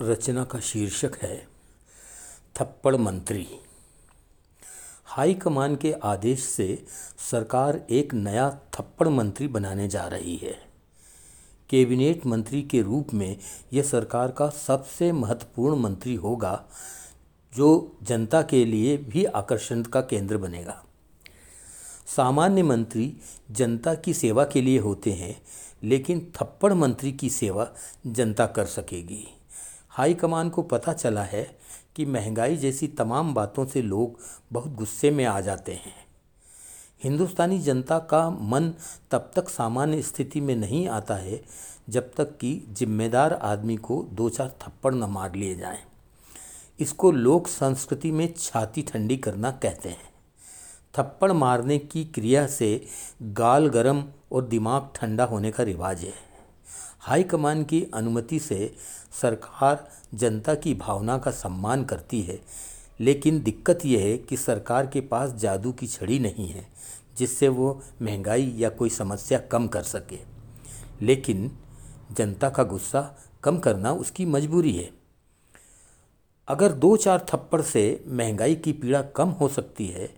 रचना का शीर्षक है, थप्पड़ मंत्री। हाईकमान के आदेश से सरकार एक नया थप्पड़ मंत्री बनाने जा रही है। कैबिनेट मंत्री के रूप में यह सरकार का सबसे महत्वपूर्ण मंत्री होगा, जो जनता के लिए भी आकर्षण का केंद्र बनेगा। सामान्य मंत्री जनता की सेवा के लिए होते हैं, लेकिन थप्पड़ मंत्री की सेवा जनता कर सकेगी। हाईकमान को पता चला है कि महँगाई जैसी तमाम बातों से लोग बहुत गुस्से में आ जाते हैं। हिंदुस्तानी जनता का मन तब तक सामान्य स्थिति में नहीं आता है जब तक कि जिम्मेदार आदमी को दो चार थप्पड़ न मार लिए जाएँ। इसको लोक संस्कृति में छाती ठंडी करना कहते हैं। थप्पड़ मारने की क्रिया से गाल गरम और दिमाग ठंडा होने का रिवाज है। हाईकमान की अनुमति से सरकार जनता की भावना का सम्मान करती है। लेकिन दिक्कत यह है कि सरकार के पास जादू की छड़ी नहीं है, जिससे वो महँगाई या कोई समस्या कम कर सके। लेकिन जनता का गुस्सा कम करना उसकी मजबूरी है। अगर दो चार थप्पड़ से महँगाई की पीड़ा कम हो सकती है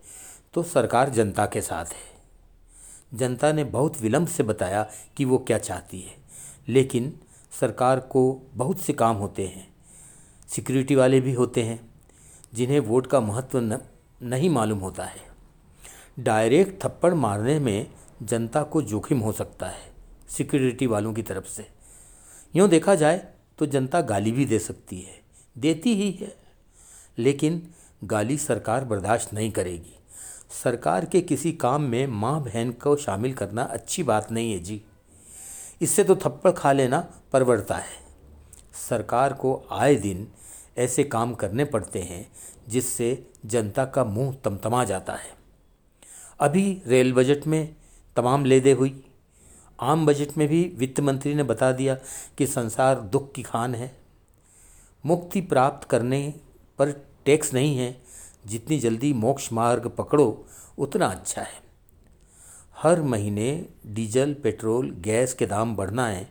तो सरकार जनता के साथ है। जनता ने बहुत विलंब से बताया कि वो क्या चाहती है। लेकिन सरकार को बहुत से काम होते हैं। सिक्योरिटी वाले भी होते हैं जिन्हें वोट का महत्व न, नहीं मालूम होता है। डायरेक्ट थप्पड़ मारने में जनता को जोखिम हो सकता है सिक्योरिटी वालों की तरफ़ से। यूँ देखा जाए तो जनता गाली भी दे सकती है देती ही है। लेकिन गाली सरकार बर्दाश्त नहीं करेगी। सरकार के किसी काम में माँ बहन को शामिल करना अच्छी बात नहीं है जी। इससे तो थप्पड़ खा लेना परवड़ता है। सरकार को आए दिन ऐसे काम करने पड़ते हैं, जिससे जनता का मुँह तमतमा जाता है। अभी रेल बजट में तमाम लेदे हुई। आम बजट में भी वित्त मंत्री ने बता दिया कि संसार दुख की खान है। मुक्ति प्राप्त करने पर टैक्स नहीं है। जितनी जल्दी मोक्ष मार्ग पकड़ो, उतना अच्छा है। हर महीने डीजल, पेट्रोल, गैस के दाम बढ़ना है,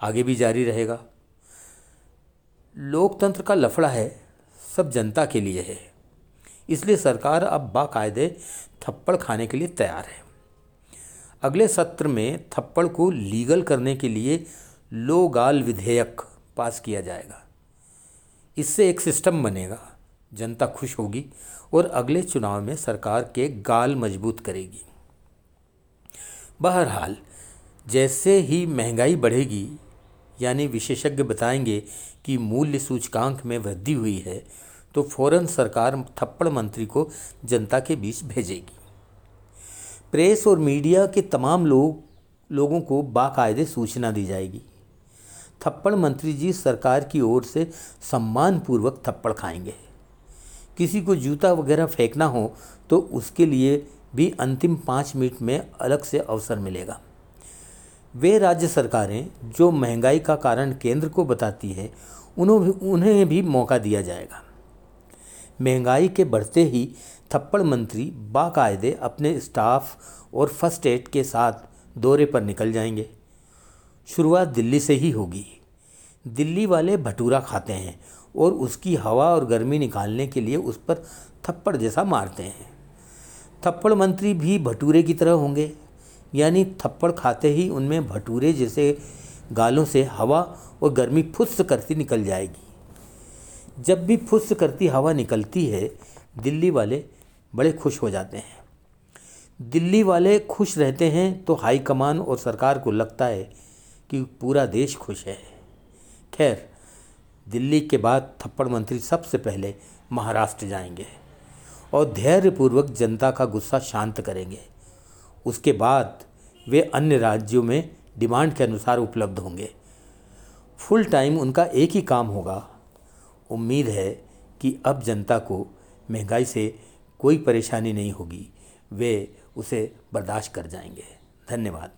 आगे भी जारी रहेगा। लोकतंत्र का लफड़ा है, सब जनता के लिए है। इसलिए सरकार अब बाकायदे थप्पड़ खाने के लिए तैयार है। अगले सत्र में थप्पड़ को लीगल करने के लिए लो गाल विधेयक पास किया जाएगा। इससे एक सिस्टम बनेगा, जनता खुश होगी और अगले चुनाव में सरकार के गाल मज़बूत करेगी। बहरहाल, जैसे ही महँगाई बढ़ेगी, यानी विशेषज्ञ बताएँगे कि मूल्य सूचकांक में वृद्धि हुई है तो फ़ौरन सरकार थप्पड़ मंत्री को जनता के बीच भेजेगी। प्रेस और मीडिया के तमाम लोग, लोगों को बाकायदे सूचना दी जाएगी। थप्पड़ मंत्री जी सरकार की ओर से सम्मानपूर्वक थप्पड़ खाएँगे। किसी को जूता वगैरह फेंकना हो तो उसके लिए भी अंतिम पाँच मिनट में अलग से अवसर मिलेगा। वे राज्य सरकारें, जो महँगाई का कारण केंद्र को बताती है उन्होंने उन्हें भी मौका दिया जाएगा। महँगाई के बढ़ते ही थप्पड़ मंत्री बाकायदे अपने स्टाफ और फ़र्स्ट एड के साथ दौरे पर निकल जाएँगे। शुरुआत दिल्ली से ही होगी। दिल्ली वाले भटूरा खाते हैं और उसकी हवा और गर्मी निकालने के लिए उस पर थप्पड़ जैसा मारते हैं। थप्पड़ मंत्री भी भटूरे की तरह होंगे। यानी थप्पड़ खाते ही उनमें भटूरे जैसे गालों से हवा और गर्मी फुस करती निकल जाएगी। जब भी फुस करती हवा निकलती है, दिल्ली वाले बड़े खुश हो जाते हैं। दिल्ली वाले खुश रहते हैं तो हाई कमान और सरकार को लगता है कि पूरा देश खुश है। खैर, दिल्ली के बाद थप्पड़ मंत्री सबसे पहले महाराष्ट्र जाएँगे। और धैर्यपूर्वक जनता का गुस्सा शांत करेंगे। उसके बाद वे अन्य राज्यों में डिमांड के अनुसार उपलब्ध होंगे। फुल टाइम उनका एक ही काम होगा। उम्मीद है कि अब जनता को महँगाई से कोई परेशानी नहीं होगी। वे उसे बर्दाश्त कर जाएँगे। धन्यवाद।